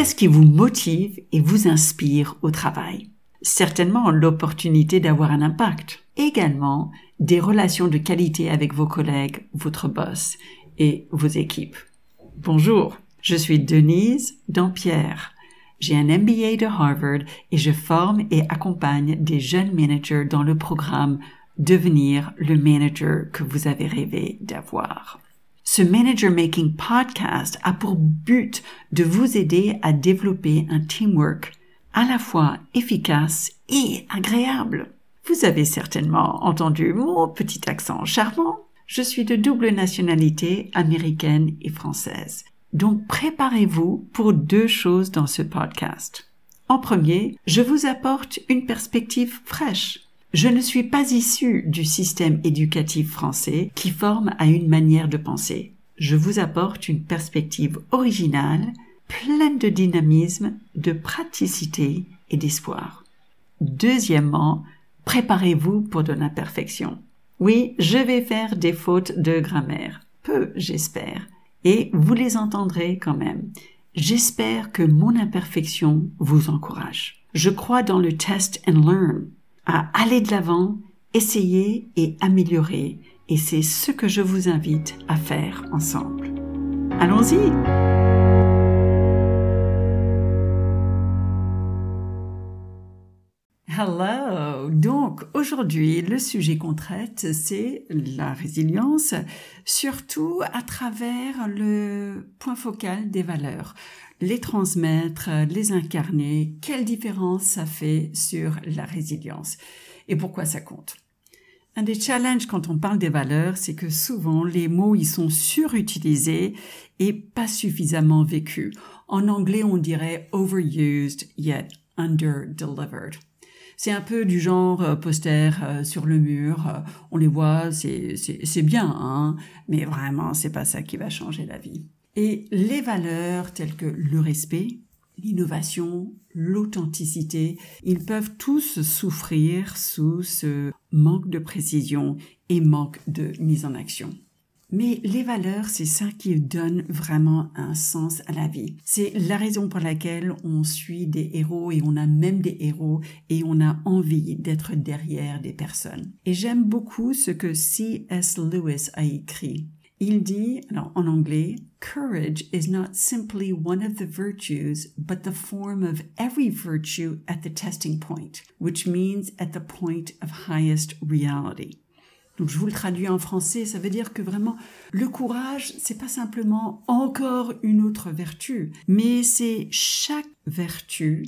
Qu'est-ce qui vous motive et vous inspire au travail? Certainement l'opportunité d'avoir un impact. Également des relations de qualité avec vos collègues, votre boss et vos équipes. Bonjour, je suis Denise Dampierre. J'ai un MBA de Harvard et je forme et accompagne des jeunes managers dans le programme Devenir le manager que vous avez rêvé d'avoir. Ce Manager Making Podcast a pour but de vous aider à développer un teamwork à la fois efficace et agréable. Vous avez certainement entendu mon petit accent charmant. Je suis de double nationalité américaine et française. Donc préparez-vous pour deux choses dans ce podcast. En premier, je vous apporte une perspective fraîche. Je ne suis pas issu du système éducatif français qui forme à une manière de penser. Je vous apporte une perspective originale, pleine de dynamisme, de praticité et d'espoir. Deuxièmement, préparez-vous pour de l'imperfection. Oui, je vais faire des fautes de grammaire. Peu, j'espère et vous les entendrez quand même. J'espère que mon imperfection vous encourage. Je crois dans le test and learn, aller de l'avant, essayer et améliorer, et c'est ce que je vous invite à faire ensemble. Allons-y! Hello! Donc, aujourd'hui, le sujet qu'on traite, c'est la résilience, surtout à travers le point focal des valeurs. Les transmettre, les incarner, quelle différence ça fait sur la résilience et pourquoi ça compte? Un des challenges quand on parle des valeurs, c'est que souvent les mots ils sont surutilisés et pas suffisamment vécus. En anglais, on dirait overused yet under-delivered. C'est un peu du genre euh, poster euh, sur le mur, euh, on les voit, c'est c'est bien, hein, mais vraiment c'est pas ça qui va changer la vie. Et les valeurs telles que le respect, l'innovation, l'authenticité, ils peuvent tous souffrir sous ce manque de précision et manque de mise en action. Mais les valeurs, c'est ça qui donne vraiment un sens à la vie. C'est la raison pour laquelle on suit des héros et on a même des héros et on a envie d'être derrière des personnes. Et j'aime beaucoup ce que C.S. Lewis a écrit. Il dit, alors en anglais, Courage is not simply one of the virtues, but the form of every virtue at the testing point, which means at the point of highest reality. Donc je vous le traduis en français, ça veut dire que vraiment le courage, c'est pas simplement encore une autre vertu, mais c'est chaque vertu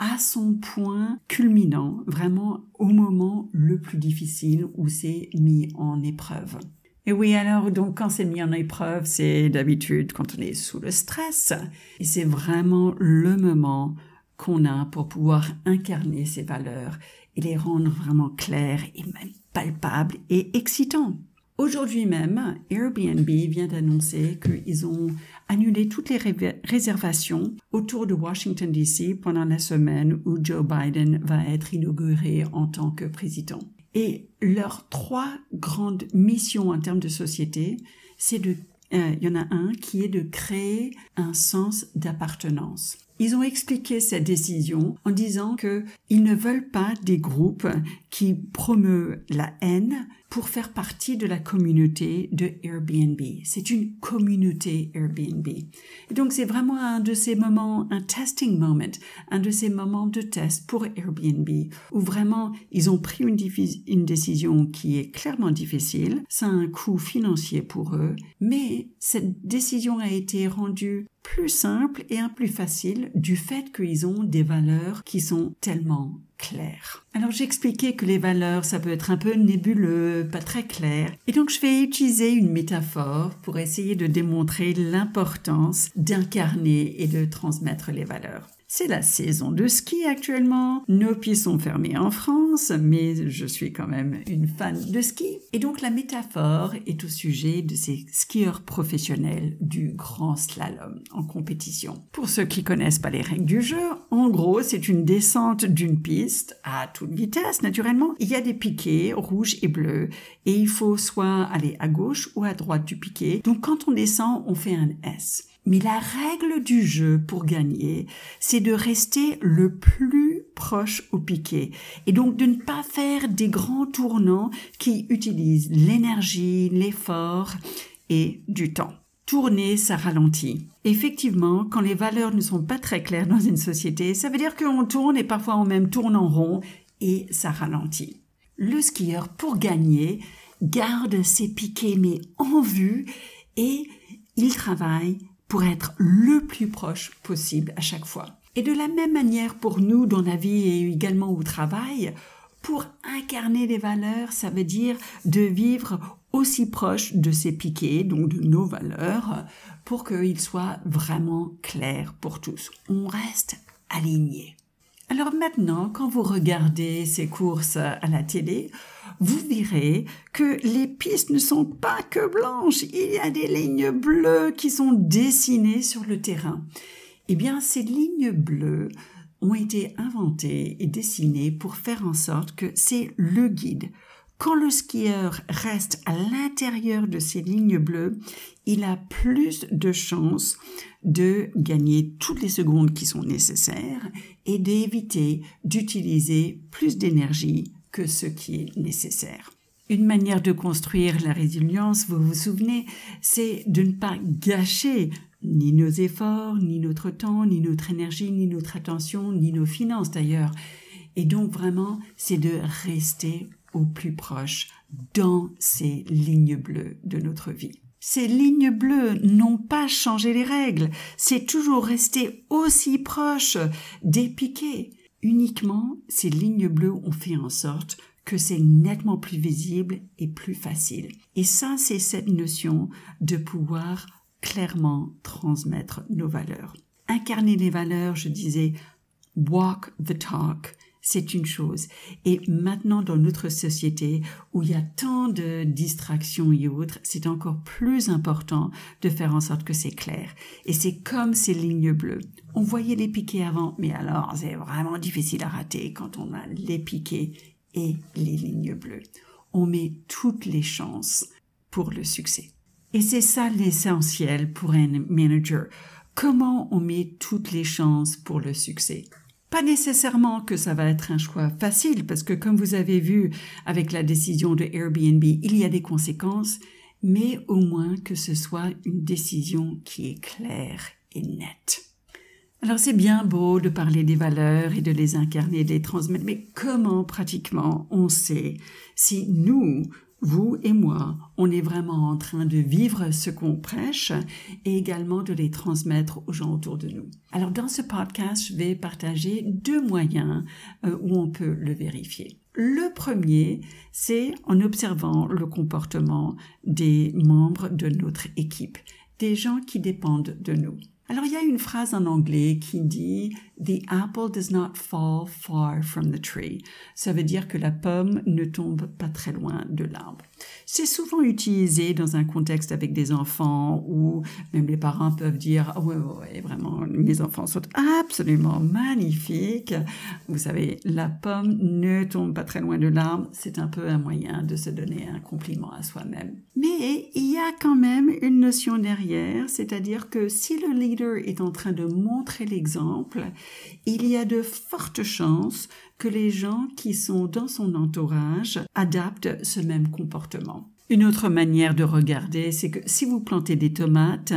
à son point culminant, vraiment au moment le plus difficile où c'est mis en épreuve. Et oui, alors, donc, quand c'est mis en épreuve, c'est d'habitude quand on est sous le stress. Et c'est vraiment le moment qu'on a pour pouvoir incarner ces valeurs et les rendre vraiment claires et même palpables et excitants. Aujourd'hui même, Airbnb vient d'annoncer qu'ils ont annulé toutes les réservations autour de Washington DC pendant la semaine où Joe Biden va être inauguré en tant que président. Et leurs trois grandes missions en termes de société, c'est de, euh, il y en a un qui est de créer un sens d'appartenance. Ils ont expliqué cette décision en disant que ils ne veulent pas des groupes qui promeuvent la haine pour faire partie de la communauté de Airbnb. C'est une communauté Airbnb. Et donc c'est vraiment un de ces moments, un testing moment, un de ces moments de test pour Airbnb où vraiment ils ont pris une, une décision qui est clairement difficile. Ça a un coût financier pour eux, mais cette décision a été rendue plus simple et un plus facile du fait qu'ils ont des valeurs qui sont tellement claires. Alors j'ai expliqué que les valeurs, ça peut être un peu nébuleux, pas très clair. Et donc je vais utiliser une métaphore pour essayer de démontrer l'importance d'incarner et de transmettre les valeurs. C'est la saison de ski actuellement. Nos pieds sont fermés en France, mais je suis quand même une fan de ski. Et donc la métaphore est au sujet de ces skieurs professionnels du grand slalom en compétition. Pour ceux qui connaissent pas les règles du jeu, en gros, c'est une descente d'une piste à toute vitesse, naturellement. Il y a des piquets rouges et bleus et il faut soit aller à gauche ou à droite du piquet. Donc quand on descend, on fait un S. Mais la règle du jeu pour gagner, c'est de rester le plus proche au piqué et donc de ne pas faire des grands tournants qui utilisent l'énergie, l'effort et du temps. Tourner, ça ralentit. Effectivement, quand les valeurs ne sont pas très claires dans une société, ça veut dire qu'on tourne et parfois on même tourne en rond et ça ralentit. Le skieur, pour gagner, garde ses piquets mais en vue et il travaille pour être le plus proche possible à chaque fois. Et de la même manière pour nous dans la vie et également au travail, pour incarner les valeurs, ça veut dire de vivre aussi proche de ses piquets, donc de nos valeurs, pour qu'ils soient vraiment clairs pour tous. On reste aligné. Alors maintenant, quand vous regardez ces courses à la télé, vous verrez que les pistes ne sont pas que blanches. Il y a des lignes bleues qui sont dessinées sur le terrain. Eh bien, ces lignes bleues ont été inventées et dessinées pour faire en sorte que c'est le guide. Quand le skieur reste à l'intérieur de ces lignes bleues, il a plus de chances de gagner toutes les secondes qui sont nécessaires et d'éviter d'utiliser plus d'énergie que ce qui est nécessaire. Une manière de construire la résilience, vous vous souvenez, c'est de ne pas gâcher ni nos efforts, ni notre temps, ni notre énergie, ni notre attention, ni nos finances d'ailleurs. Et donc vraiment, c'est de rester au plus proche dans ces lignes bleues de notre vie. Ces lignes bleues n'ont pas changé les règles, c'est toujours rester aussi proche des piquets. Uniquement, ces lignes bleues ont fait en sorte que c'est nettement plus visible et plus facile. Et ça, c'est cette notion de pouvoir clairement transmettre nos valeurs. Incarner les valeurs, je disais, walk the talk, c'est une chose. Et maintenant, dans notre société où il y a tant de distractions et autres, c'est encore plus important de faire en sorte que c'est clair. Et c'est comme ces lignes bleues. On voyait les piquets avant, mais alors c'est vraiment difficile à rater quand on a les piquets et les lignes bleues. On met toutes les chances pour le succès. Et c'est ça l'essentiel pour un manager. Comment on met toutes les chances pour le succès? Pas nécessairement que ça va être un choix facile, parce que comme vous avez vu avec la décision de Airbnb, il y a des conséquences, mais au moins que ce soit une décision qui est claire et nette. Alors c'est bien beau de parler des valeurs et de les incarner, de les transmettre, mais comment pratiquement on sait si nous, vous et moi, on est vraiment en train de vivre ce qu'on prêche et également de les transmettre aux gens autour de nous. Alors dans ce podcast, je vais partager deux moyens euh, où on peut le vérifier. Le premier, c'est en observant le comportement des membres de notre équipe, des gens qui dépendent de nous. Alors il y a une phrase en anglais qui dit The apple does not fall far from the tree. Ça veut dire que la pomme ne tombe pas très loin de l'arbre. C'est souvent utilisé dans un contexte avec des enfants où même les parents peuvent dire oh, ouais, ouais, vraiment, mes enfants sont absolument magnifiques. Vous savez, la pomme ne tombe pas très loin de l'arbre. C'est un peu un moyen de se donner un compliment à soi-même. Mais il y a quand même une notion derrière, c'est-à-dire que si le leader est en train de montrer l'exemple, il y a de fortes chances que les gens qui sont dans son entourage adaptent ce même comportement. Une autre manière de regarder, c'est que si vous plantez des tomates,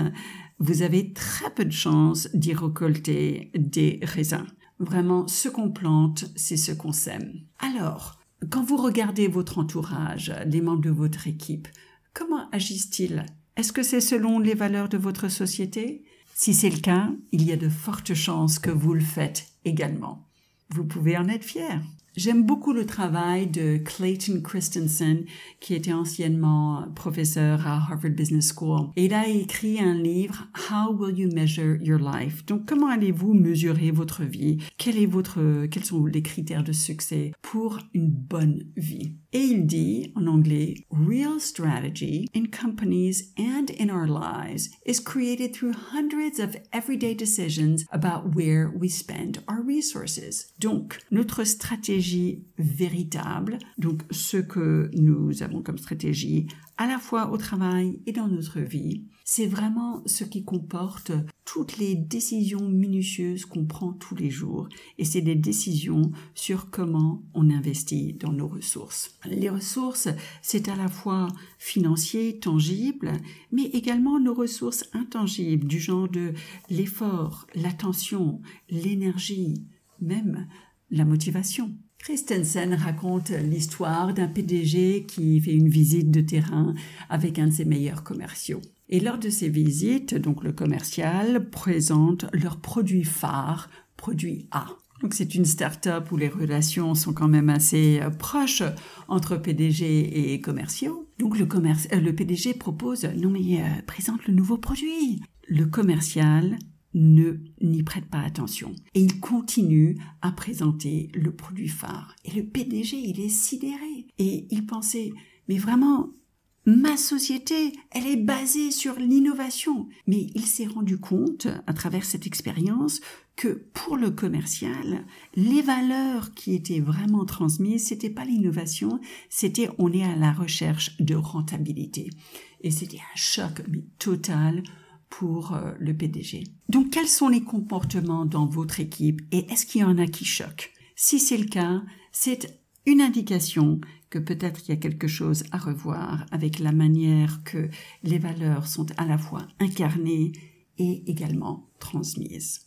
vous avez très peu de chances d'y récolter des raisins. Vraiment, ce qu'on plante, c'est ce qu'on sème. Alors, quand vous regardez votre entourage, les membres de votre équipe, comment agissent-ils? Est-ce que c'est selon les valeurs de votre société? Si c'est le cas, il y a de fortes chances que vous le faites également vous pouvez en être fier. J'aime beaucoup le travail de Clayton Christensen, qui était anciennement professeur à Harvard Business School. Il a écrit un livre, How Will You Measure Your Life? Donc, comment allez-vous mesurer votre vie? Quels sont les critères de succès pour une bonne vie? Et il dit en anglais, Real strategy in companies and in our lives is created through hundreds of everyday decisions about where we spend our resources. Donc, notre stratégie véritable, donc ce que nous avons comme stratégie à la fois au travail et dans notre vie, c'est vraiment ce qui comporte toutes les décisions minutieuses qu'on prend tous les jours. Et c'est des décisions sur comment on investit dans nos ressources. Les ressources, c'est à la fois financier, tangible, mais également nos ressources intangibles du genre de l'effort, l'attention, l'énergie, même la motivation. Christensen raconte l'histoire d'un PDG qui fait une visite de terrain avec un de ses meilleurs commerciaux. Et lors de ces visites, donc le commercial présente leur produit phare, produit A. Donc c'est une start-up où les relations sont quand même assez euh, proches entre PDG et commerciaux. Donc le, euh, le PDG propose non mais euh, présente le nouveau produit. Le commercial ne n'y prête pas attention et il continue à présenter le produit phare. Et le PDG, il est sidéré et il pensait mais vraiment Ma société, elle est basée sur l'innovation. Mais il s'est rendu compte, à travers cette expérience, que pour le commercial, les valeurs qui étaient vraiment transmises, c'était pas l'innovation, c'était on est à la recherche de rentabilité. Et c'était un choc total pour euh, le PDG. Donc quels sont les comportements dans votre équipe et est-ce qu'il y en a qui choquent? Si c'est le cas, c'est une indication que peut-être il y a quelque chose à revoir avec la manière que les valeurs sont à la fois incarnées et également transmises.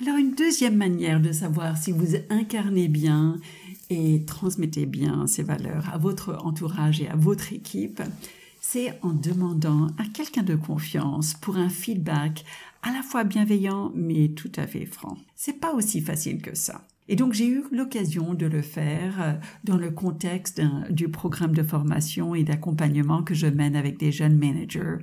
Alors une deuxième manière de savoir si vous incarnez bien et transmettez bien ces valeurs à votre entourage et à votre équipe, c'est en demandant à quelqu'un de confiance pour un feedback à la fois bienveillant mais tout à fait franc. C'est pas aussi facile que ça. Et donc j'ai eu l'occasion de le faire euh, dans le contexte du programme de formation et d'accompagnement que je mène avec des jeunes managers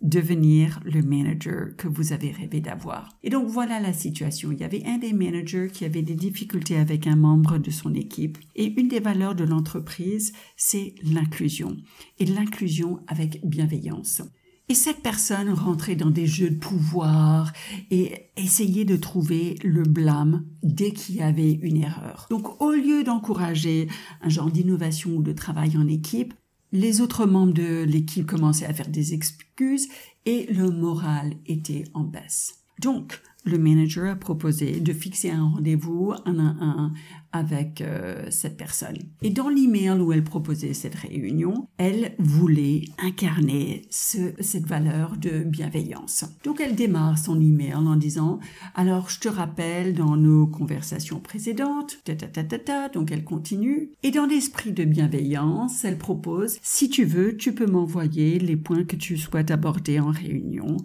devenir le manager que vous avez rêvé d'avoir. Et donc voilà la situation. Il y avait un des managers qui avait des difficultés avec un membre de son équipe. Et une des valeurs de l'entreprise, c'est l'inclusion. Et l'inclusion avec bienveillance. Et cette personne rentrait dans des jeux de pouvoir et essayait de trouver le blâme dès qu'il y avait une erreur. Donc au lieu d'encourager un genre d'innovation ou de travail en équipe, les autres membres de l'équipe commençaient à faire des excuses et le moral était en baisse. Donc, le manager a proposé de fixer un rendez-vous un à un avec euh, cette personne. Et dans l'email où elle proposait cette réunion, elle voulait incarner cette valeur de bienveillance. Donc elle démarre son email en disant alors je te rappelle dans nos conversations précédentes, ta ta ta ta ta, donc elle continue. Et dans l'esprit de bienveillance, elle propose si tu veux, tu peux m'envoyer les points que tu souhaites aborder en réunion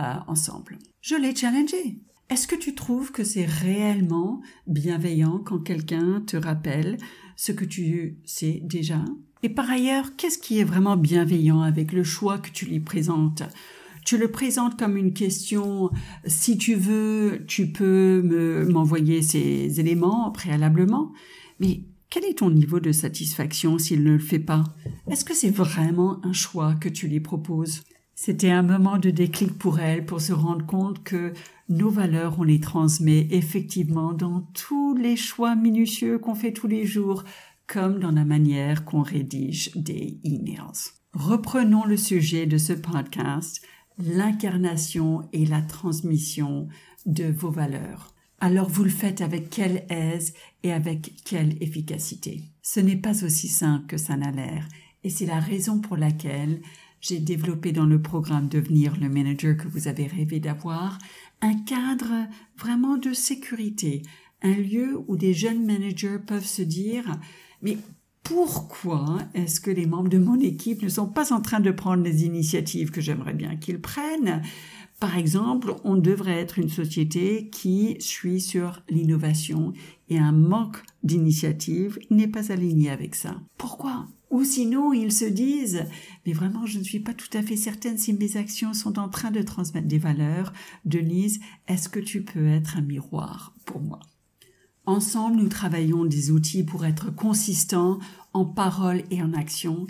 euh, ensemble. Je l'ai challengé. Est-ce que tu trouves que c'est réellement bienveillant quand quelqu'un te rappelle ce que tu sais déjà? Et par ailleurs, qu'est-ce qui est vraiment bienveillant avec le choix que tu lui présentes? Tu le présentes comme une question, si tu veux, tu peux m'envoyer ces éléments préalablement, mais quel est ton niveau de satisfaction s'il ne le fait pas? Est-ce que c'est vraiment un choix que tu lui proposes? C'était un moment de déclic pour elle, pour se rendre compte que nos valeurs, on les transmet effectivement dans tous les choix minutieux qu'on fait tous les jours, comme dans la manière qu'on rédige des emails. Reprenons le sujet de ce podcast, l'incarnation et la transmission de vos valeurs. Alors vous le faites avec quelle aise et avec quelle efficacité? Ce n'est pas aussi simple que ça n'a l'air, et c'est la raison pour laquelle j'ai développé dans le programme Devenir le manager que vous avez rêvé d'avoir un cadre vraiment de sécurité, un lieu où des jeunes managers peuvent se dire mais pourquoi est-ce que les membres de mon équipe ne sont pas en train de prendre les initiatives que j'aimerais bien qu'ils prennent? Par exemple, on devrait être une société qui suit sur l'innovation et un manque d'initiative n'est pas aligné avec ça. Pourquoi? Ou sinon, ils se disent, mais vraiment, je ne suis pas tout à fait certaine si mes actions sont en train de transmettre des valeurs. Denise, est-ce que tu peux être un miroir pour moi? Ensemble, nous travaillons des outils pour être consistants en parole et en action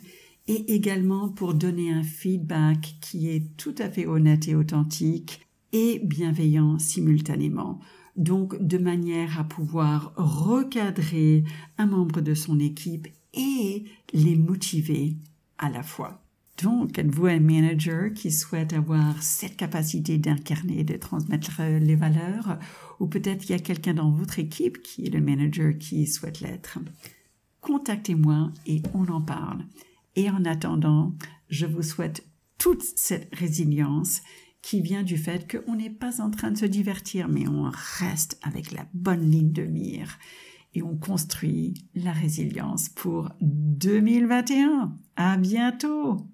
et également pour donner un feedback qui est tout à fait honnête et authentique et bienveillant simultanément. Donc de manière à pouvoir recadrer un membre de son équipe et les motiver à la fois. Donc, êtes-vous un manager qui souhaite avoir cette capacité d'incarner, de transmettre les valeurs, ou peut-être il y a quelqu'un dans votre équipe qui est le manager qui souhaite l'être? Contactez-moi et on en parle. Et en attendant, je vous souhaite toute cette résilience qui vient du fait qu'on n'est pas en train de se divertir, mais on reste avec la bonne ligne de mire et on construit la résilience pour 2021. À bientôt!